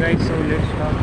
guys, so let's start.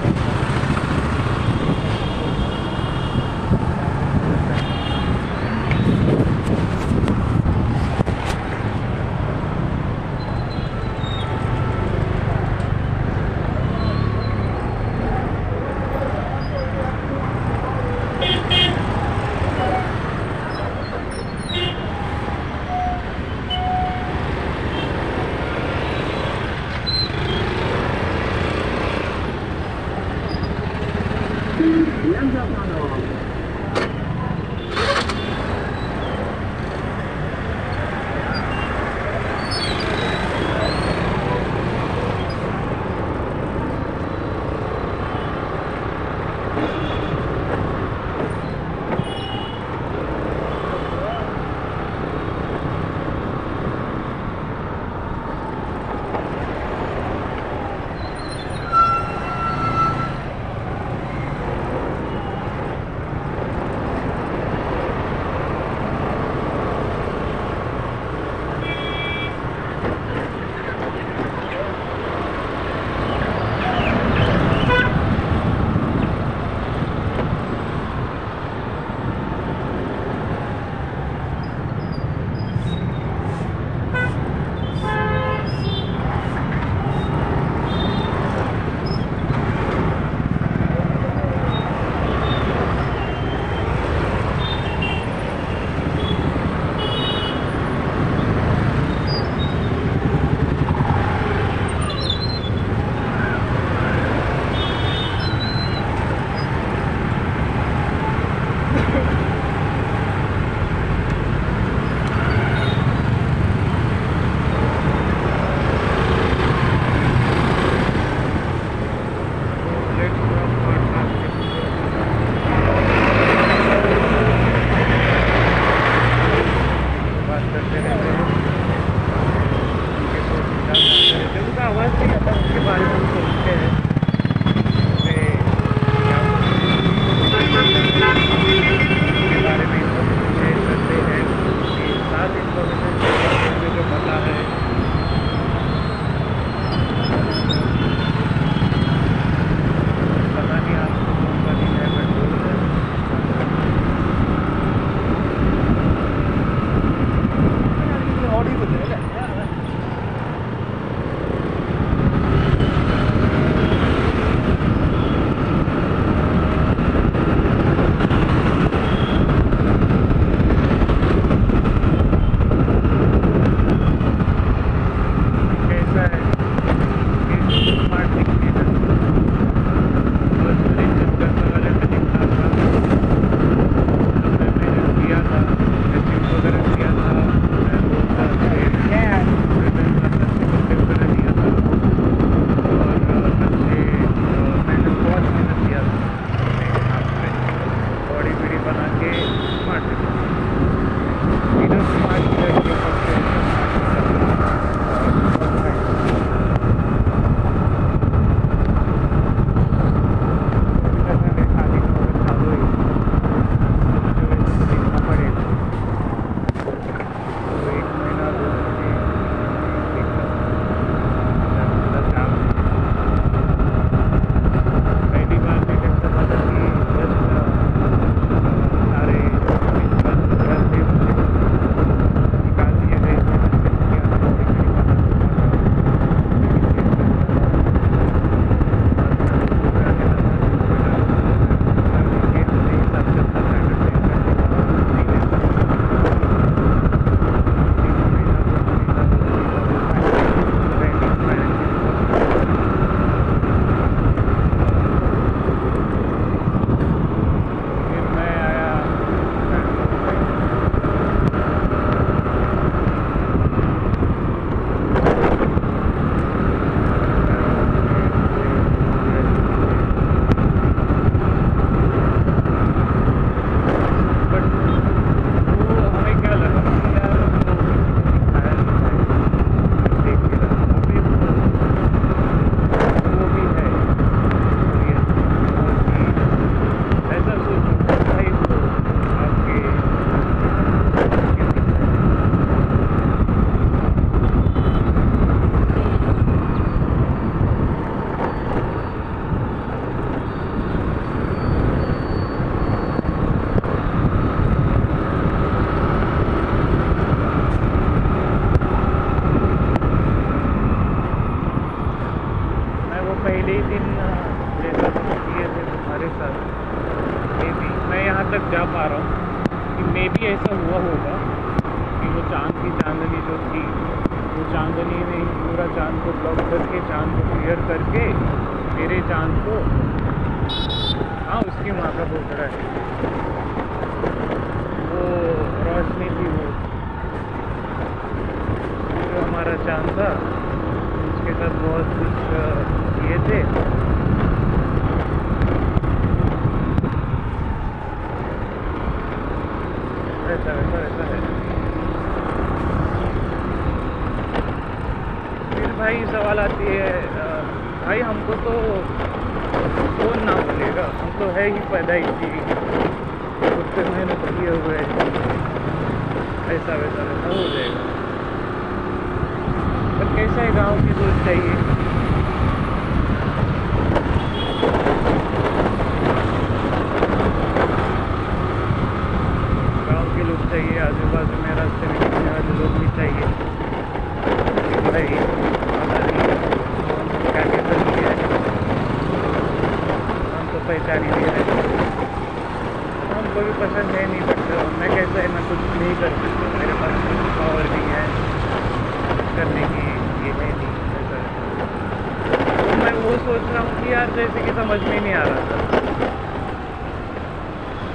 जैसे कि समझ में नहीं आ रहा था।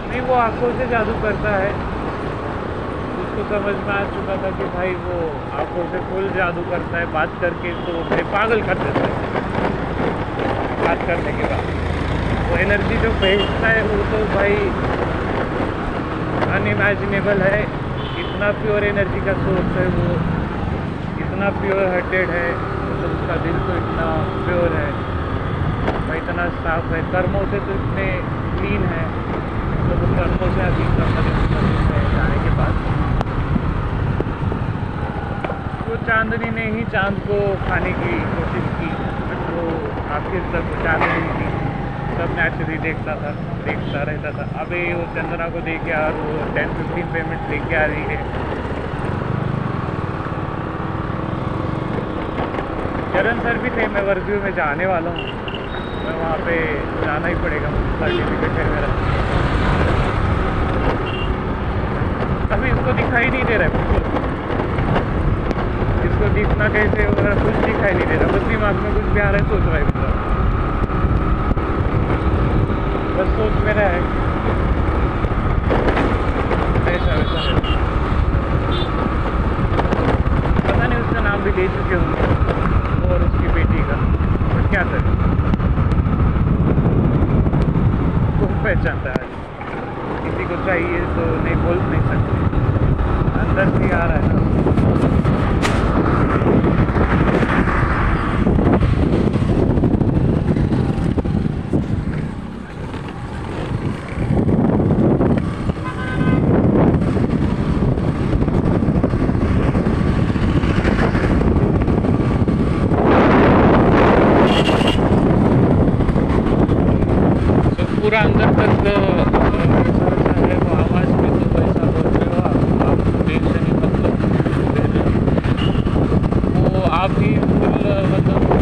नहीं, वो आँखों से जादू करता है। उसको समझ में आ चुका था कि भाई वो आँखों से फुल जादू करता है, बात करके तो भाई पागल कर देता है। बात करने के बाद। वो एनर्जी जो भेजता है, वो तो भाई अनइमेजिनेबल है। इतना प्योर एनर्जी का सोर्स है वो। इतना प्योर हार्टेड है। मतलब उसका दिल तो इतना प्योर है। इतना साफ़ है। कर्मों से तो इतने क्लीन है। तो वो कर्मों से अभी कर्म है, जाने के बाद। वो चांदनी ने ही चाँद को खाने की कोशिश की बट वो आखिर तक वो चांदनी थी। सब नेचुरली देखता था, देखता रहता था। अभी वो चंदना को दे के और वो टेन फिफ्टीन पेमेंट लेके आ रही है। चरण सर भी थे, मैं वर्जू में जाने वाला हूँ। मैं वहाँ पे जाना ही पड़ेगा सर्टिफिकेट है मेरा अभी इसको दिखाई नहीं दे रहा है इसको दिखना कैसे हो रहा कुछ दिखाई नहीं दे रहा। बस दिमाग में कुछ भी आ रहा है, सोच रहा है बंदा। बस सोच मेरा है। ऐसा वैसा पता नहीं उसका नाम भी ले चुके होंगे। और उसकी बेटी का। क्या करें? पहचानता है। किसी को चाहिए तो नहीं बोल नहीं सकते। अंदर से आ रहा है ना तो पूरा अंदर तक अ, वैसा वैसा है वो आवाज़ में तो वैसा बोल रहे हो आप आप टेंशन ही मत लो वो फुल मतलब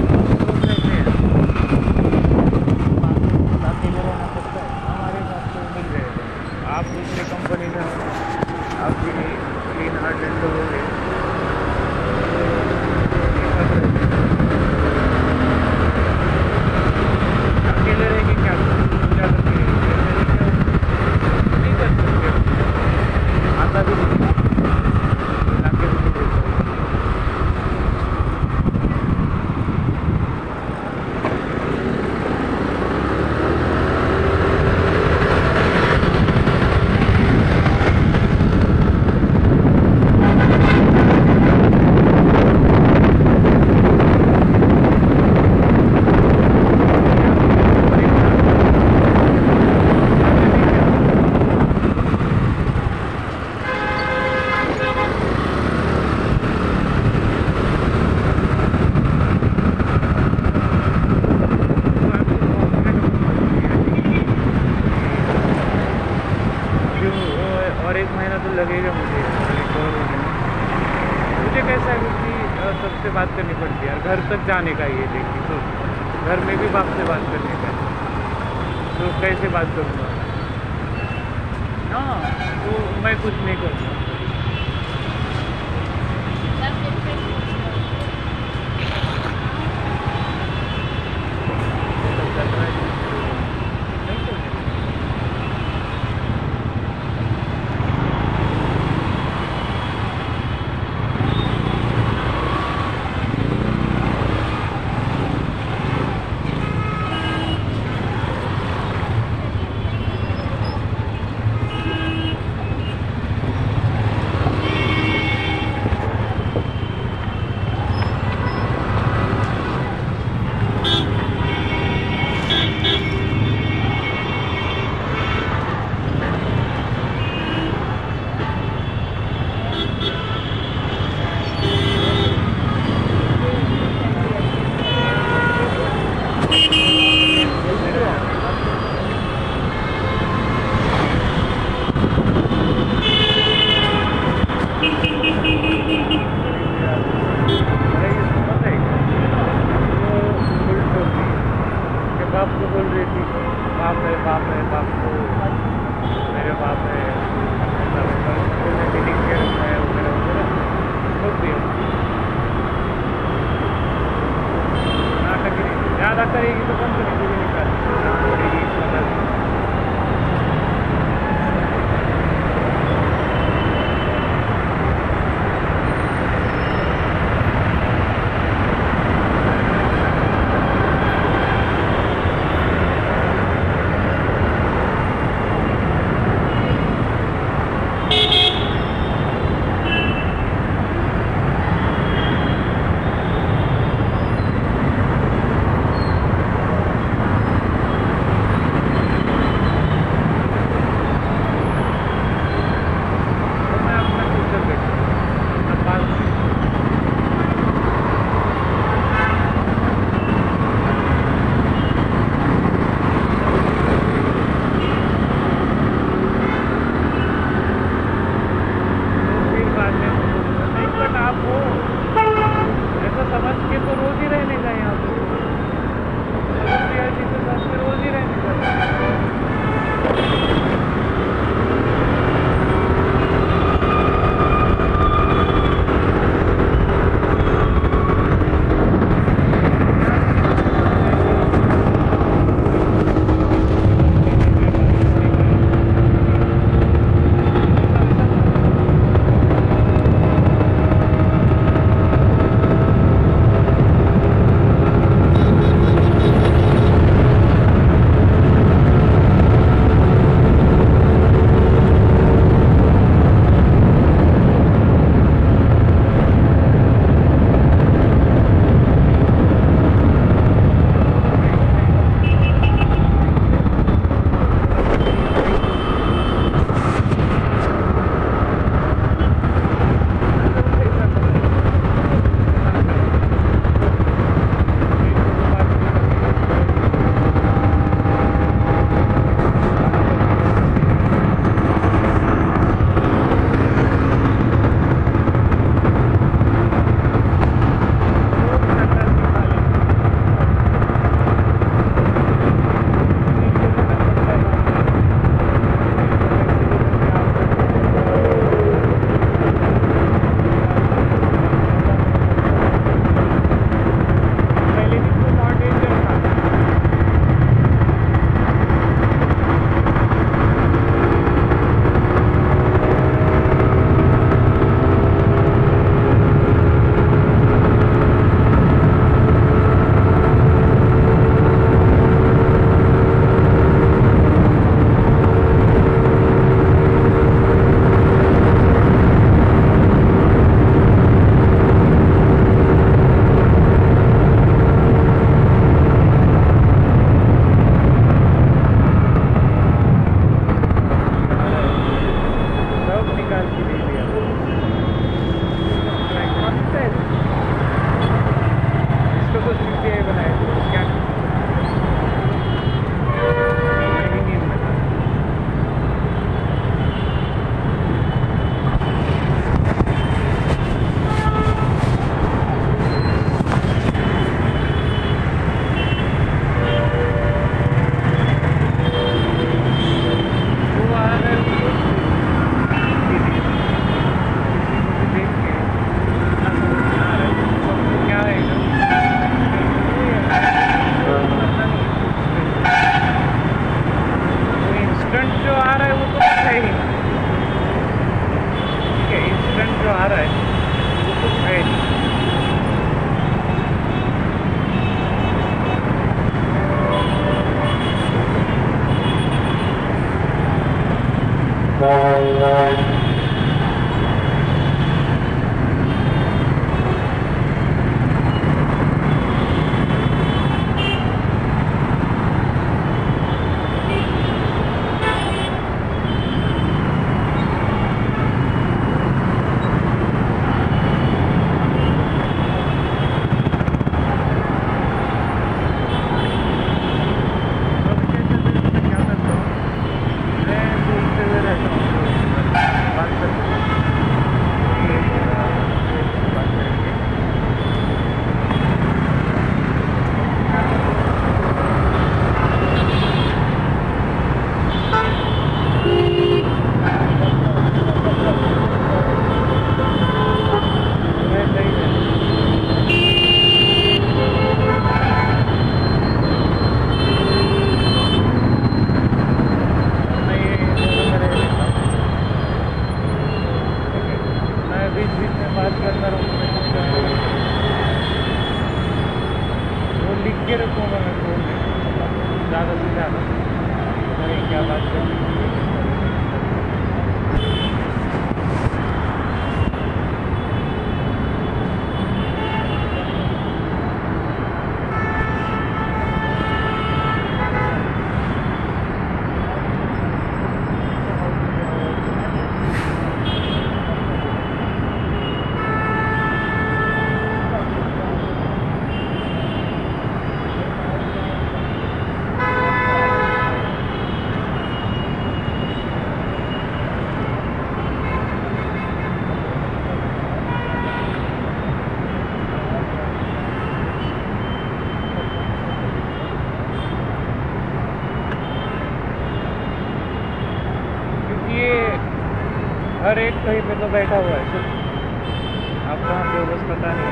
बैठा हुआ है। सिर्फ़ आप कहाँ पे हो बस पता नहीं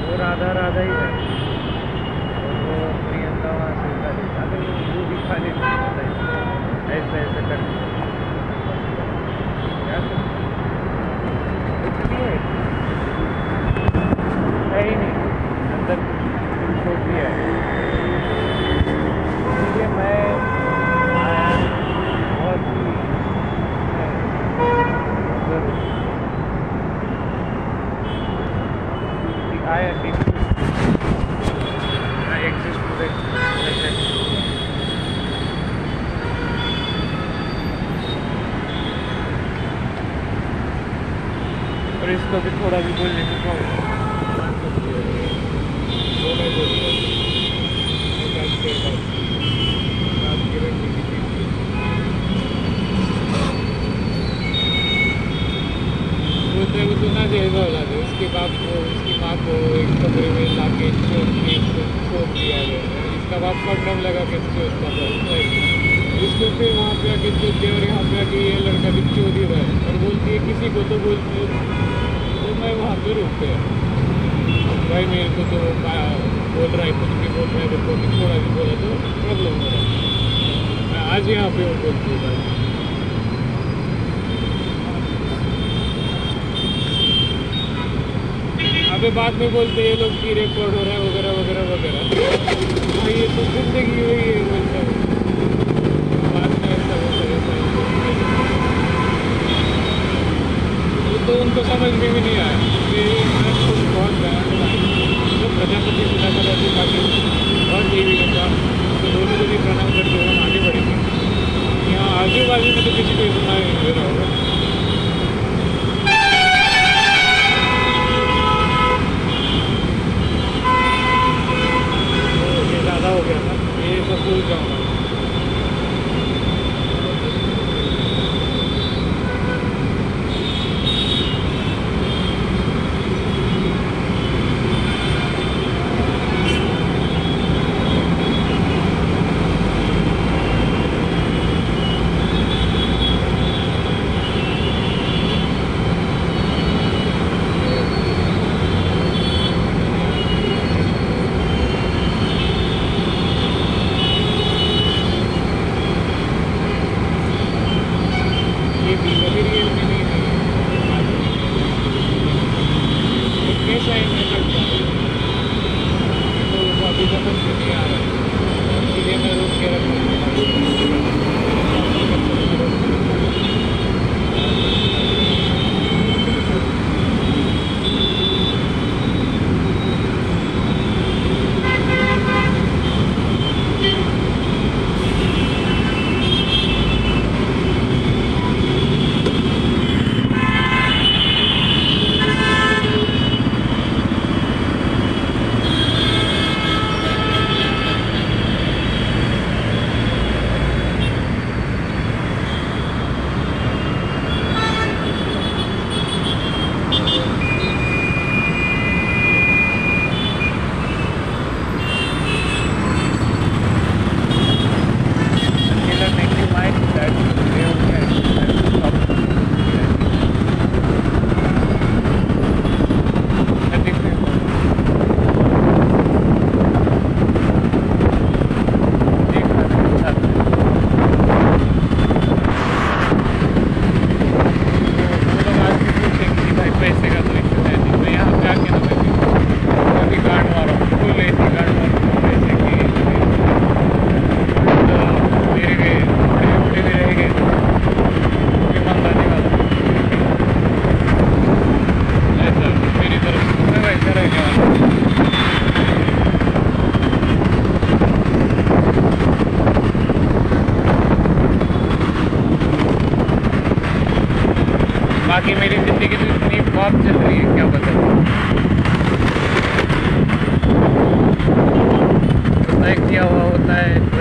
वो राधा राधा ही है। और वो प्रियंका वहाँ से खाली वो भी खाली ऐसे ऐसे करके। में बोलते ये लोग की रिकॉर्ड हो रहा है।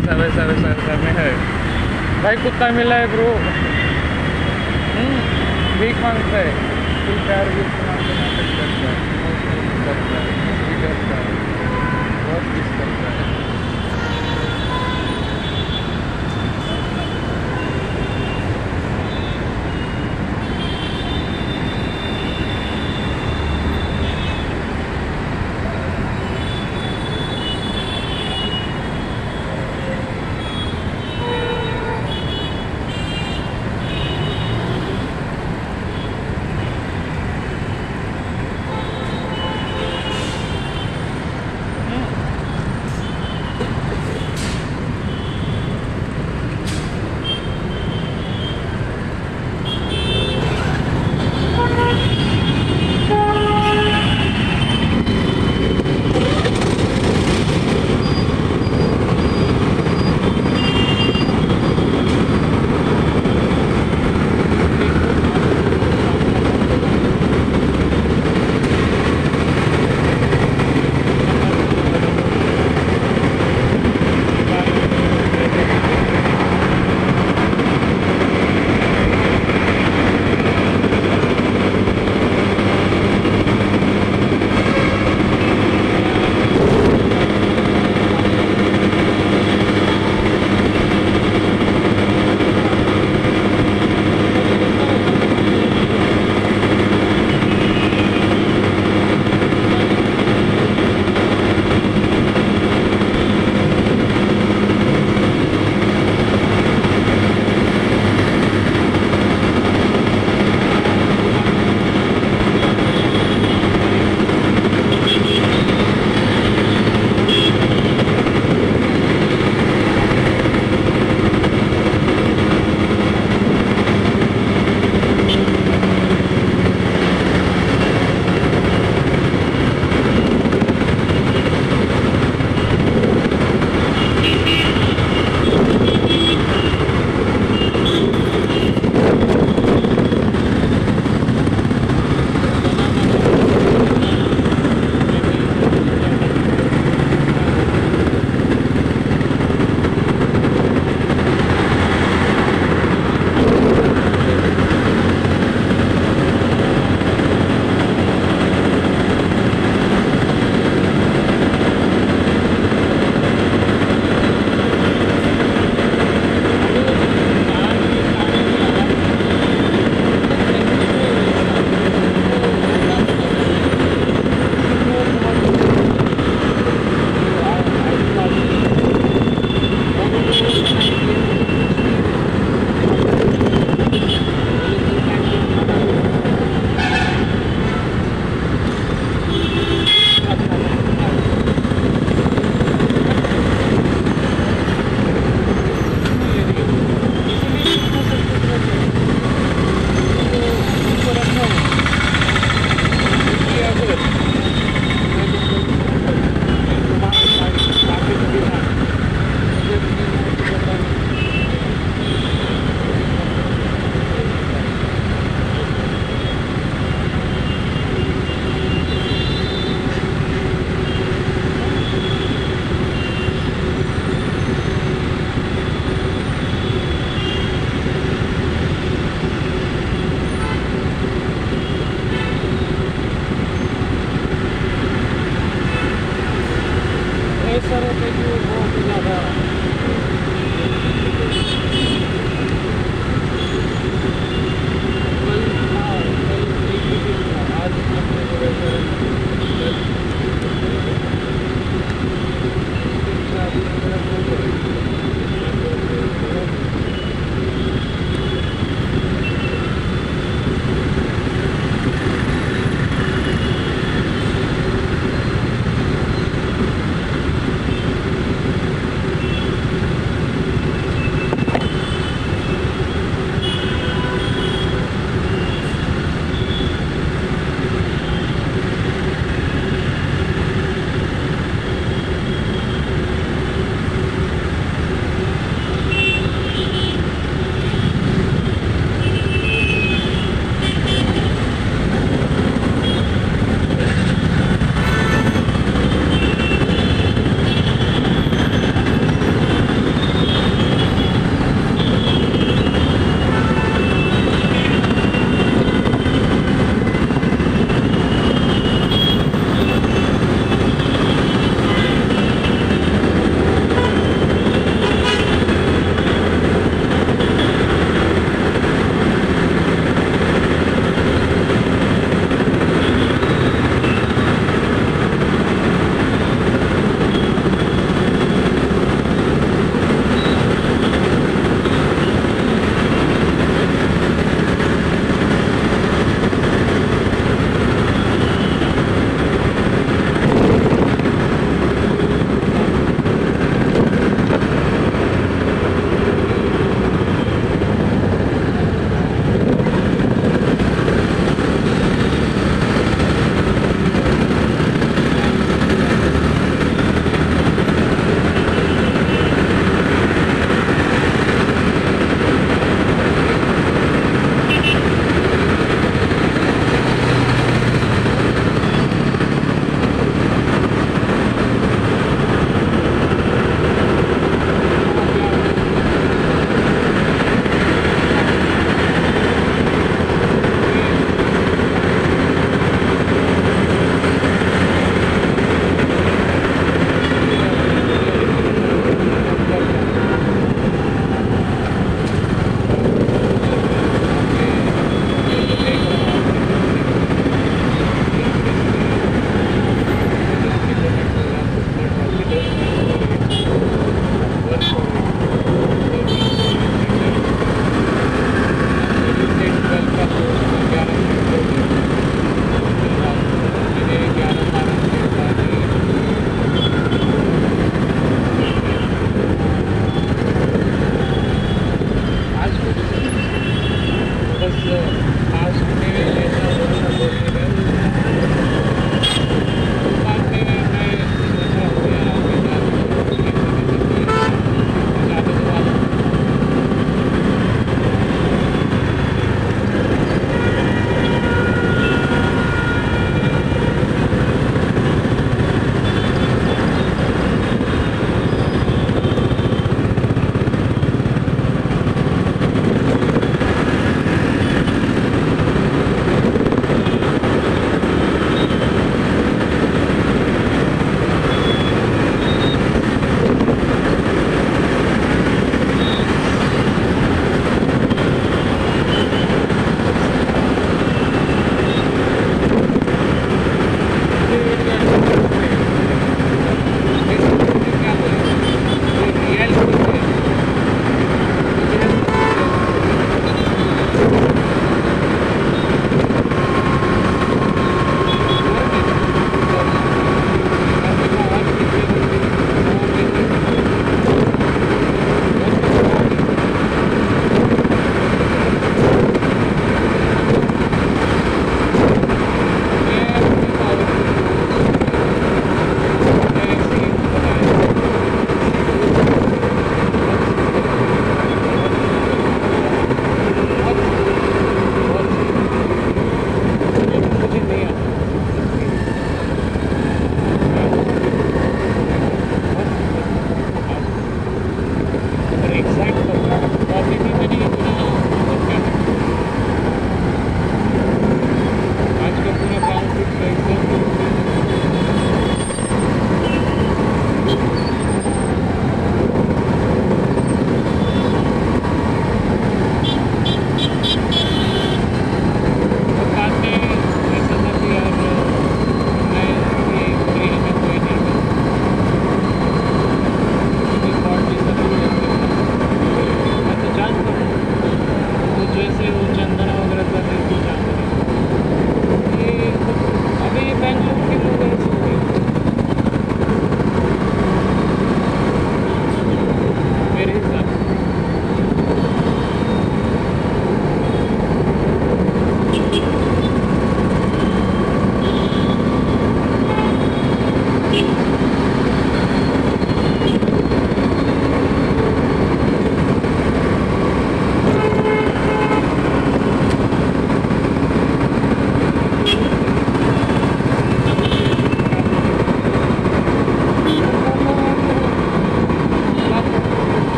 वैसा वैसा वैसा वैसा में है। भाई, कुत्ता मिला है ब्रो भीख माँगता है प्यार भी करता है। बहुत करता है। बहुत करता है।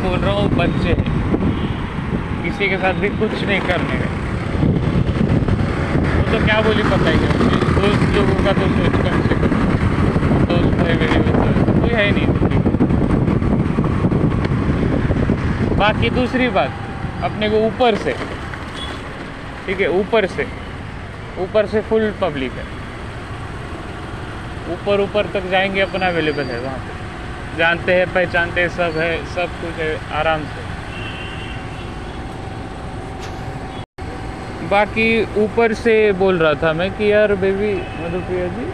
बोल रहा हूँ, बच्चे हैं। किसी के साथ भी कुछ नहीं करने का वो तो क्या बोली पता ही है दोस्त लोगों का तो सोच कम से दोस्त भाई मेरे तो कोई है नहीं। बाकी दूसरी बात, अपने को ऊपर से, ठीक है, ऊपर से ऊपर से फुल पब्लिक है। ऊपर ऊपर तक जाएँगे, अपना अवेलेबल है वहाँ पे। जानते हैं, पहचानते सब है, सब कुछ है, आराम से। बाकी ऊपर से बोल रहा था मैं कि यार बेबी मधुप्रिया जी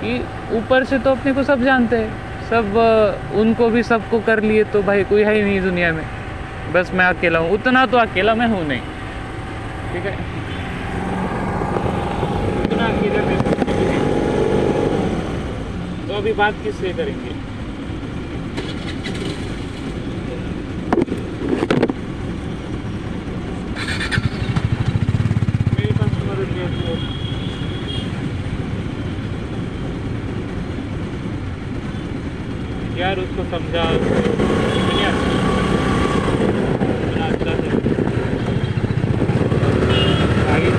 कि ऊपर से तो अपने को सब जानते हैं। सब उनको भी सबको कर लिए तो भाई कोई है ही नहीं दुनिया में। बस मैं अकेला हूँ। उतना तो अकेला मैं हूँ नहीं। ठीक है? तो अभी बात किससे करेंगे मेरे पास मदद नहीं है तो यार उसको समझा दुनिया इतना अच्छा है भाई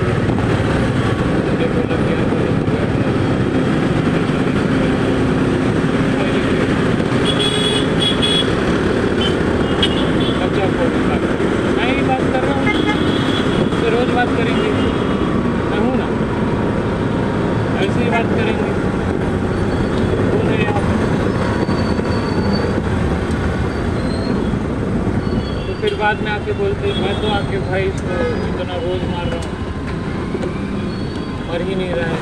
मुझे बोला कि अच्छा फ़ोटो का मैं ही बात कर रहा हूँ तो रोज़ बात करेंगे मैं हूँ ना ऐसे ही बात करेंगे कौन है यहाँ पे तो फिर बाद में आके बोलते मैं तो आके भाई इसको इतना रोज मार रहा हूँ मर ही नहीं रहा है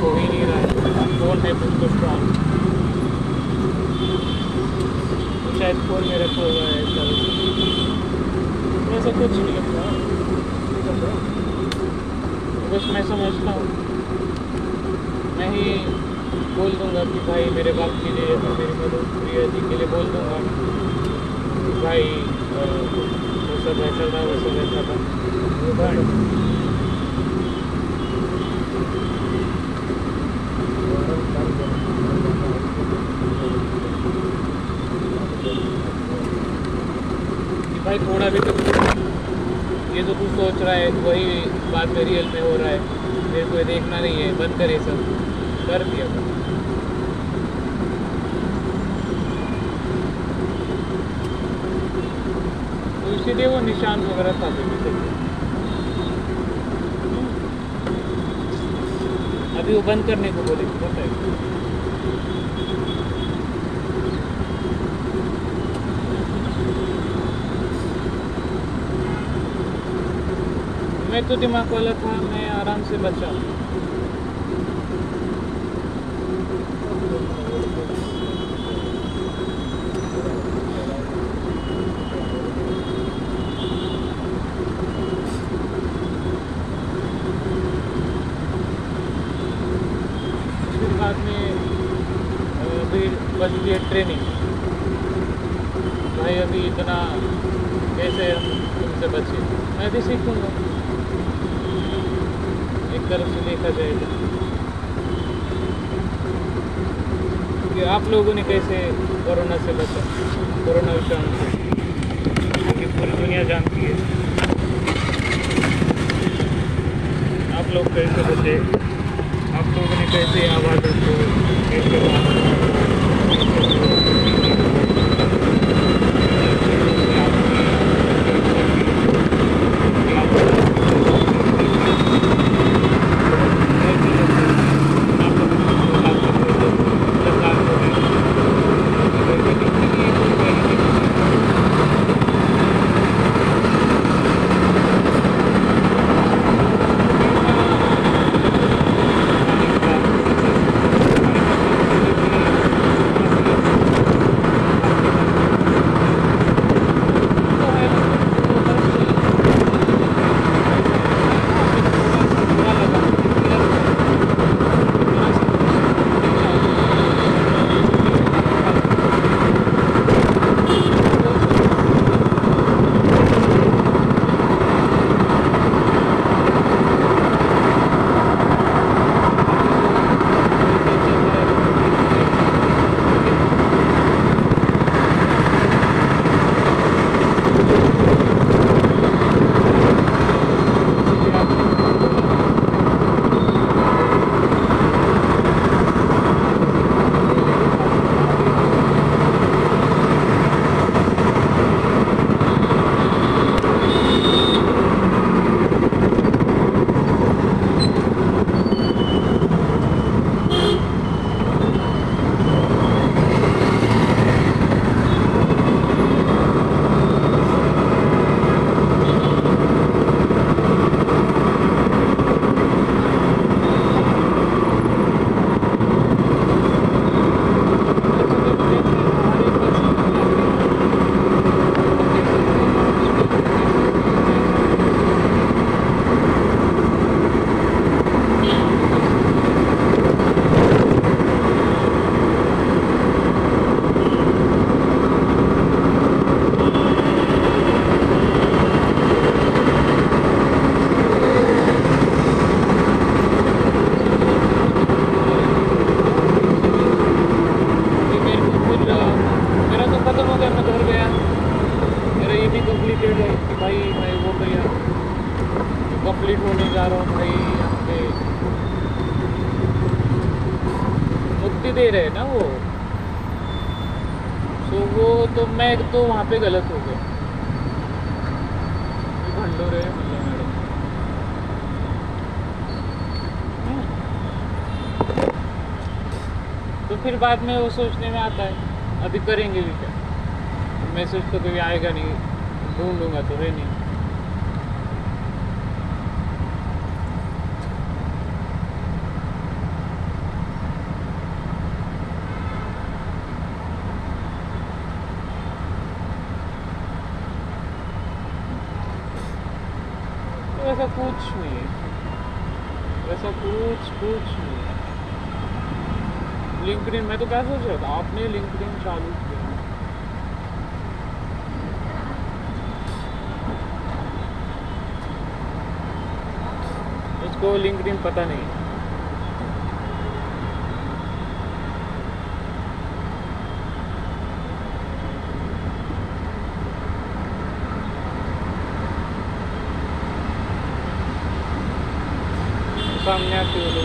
हो ही नहीं रहा है कौन है तुझको स्ट्रॉन्ग शायद फ़ोन में रखा हुआ है ऐसा ऐसा कुछ नहीं है बस मैं समझता हूँ मैं ही बोल दूँगा कि भाई मेरे बाप के लिए या मेरी मदर प्रिया जी के लिए बोल दूँगा कि भाई अ, वो सब ऐसा था वो सब ऐसा था वो भाई कि भाई थोड़ा भी तो ये तो तू सोच रहा है वही बात में रियल में हो रहा है। मेरे को देखना नहीं है। बंद करे सब। कर दिया। था तो इसीलिए वो निशान वगैरह था अभी वो बंद करने को बोले पता है तो दिमाग वाला था मैं आराम से बचा। एक तरफ़ से देखा जाए तो। आप लोगों ने कैसे कोरोना से बचा, कोरोना विषाणु से? क्योंकि पूरी दुनिया जानती है। आप लोग कैसे बचे? आप लोगों ने कैसे आवाज़ को कैसे तो वहाँ पे गलत हो गया। भंडोरे तो फिर बाद में वो सोचने में आता है, अभी करेंगे भी क्या? मैसेज तो कभी आएगा नहीं, ढूंढूँगा तो है नहीं तो ऐसा कुछ नहीं है वैसा कुछ कुछ नहीं। है लिंक्डइन मैं तो क्या सोच रहा था आपने लिंक चालू किया। उसको लिंक्डइन पता नहीं। है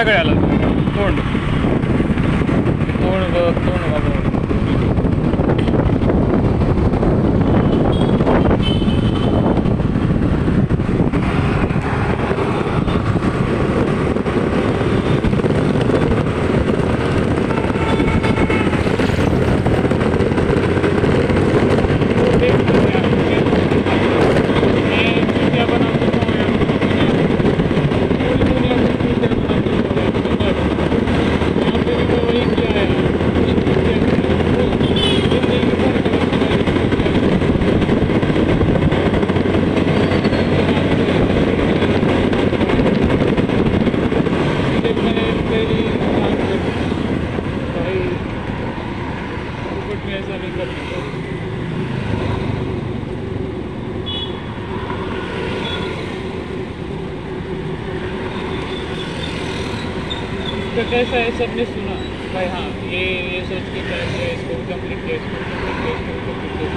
सगळ्याला. कैसा है सबने सुना। भाई हाँ ये ये सोच के किया इसको कंप्लीट किया इसको कंप्लीट किया इसको कंप्लीट किया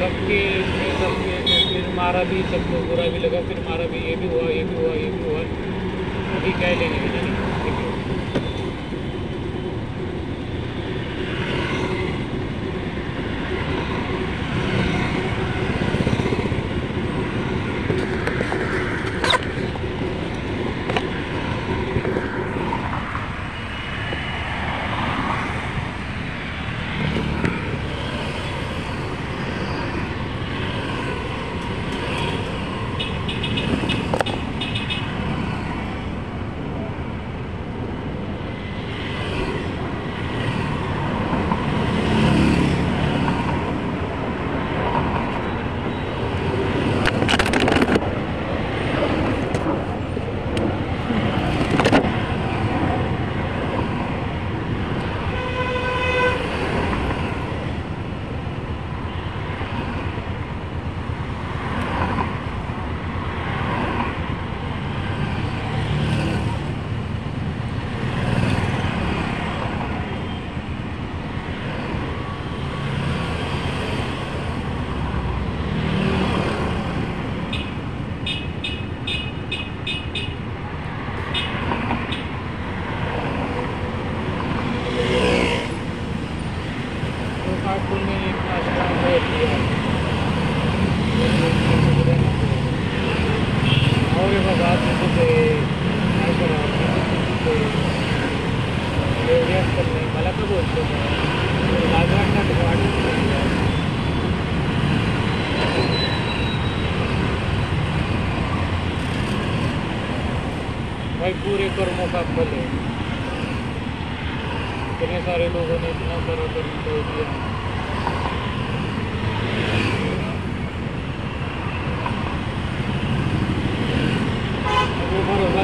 सबके सबके फिर मारा भी सबको बुरा भी लगा, फिर मारा भी, ये भी हुआ, ये भी हुआ, ये भी हुआ। अभी क्या लेने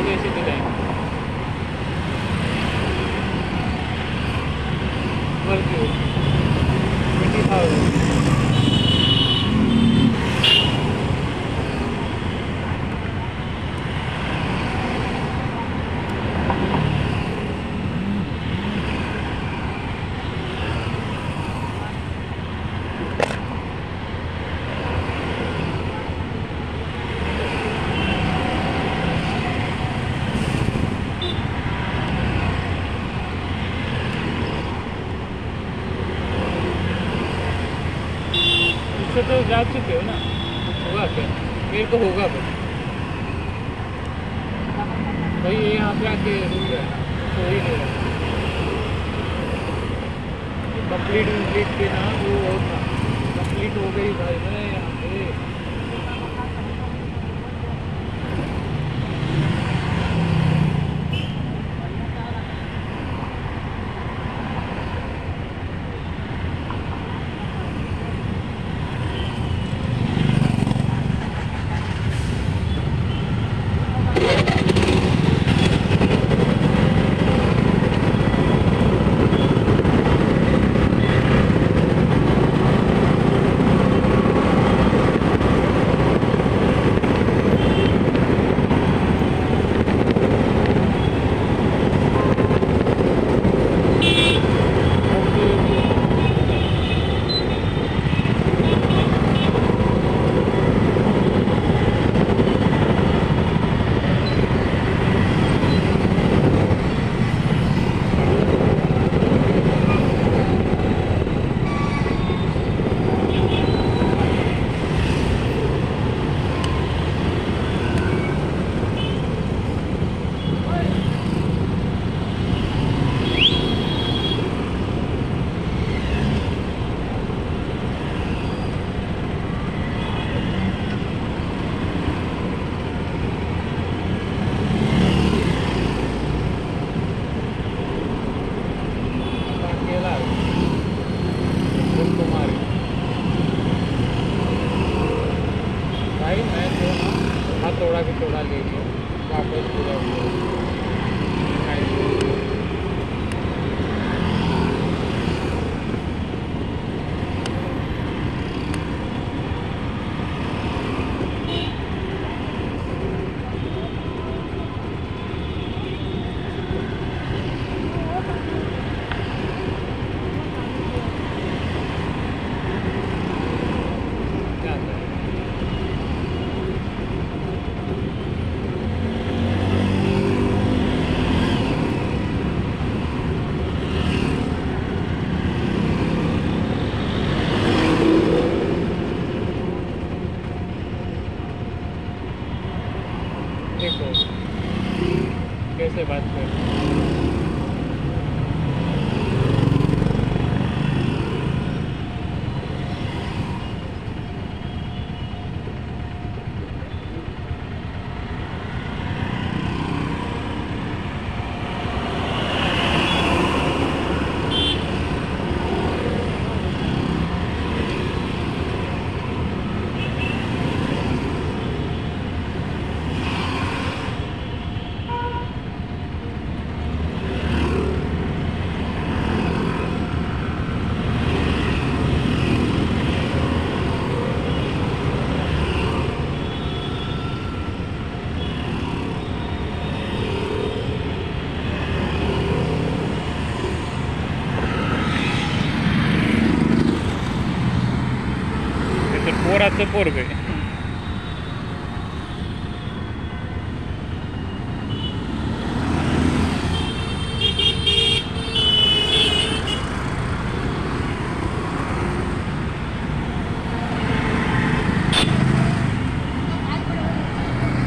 17 मेरे होगा say bye. de Burger.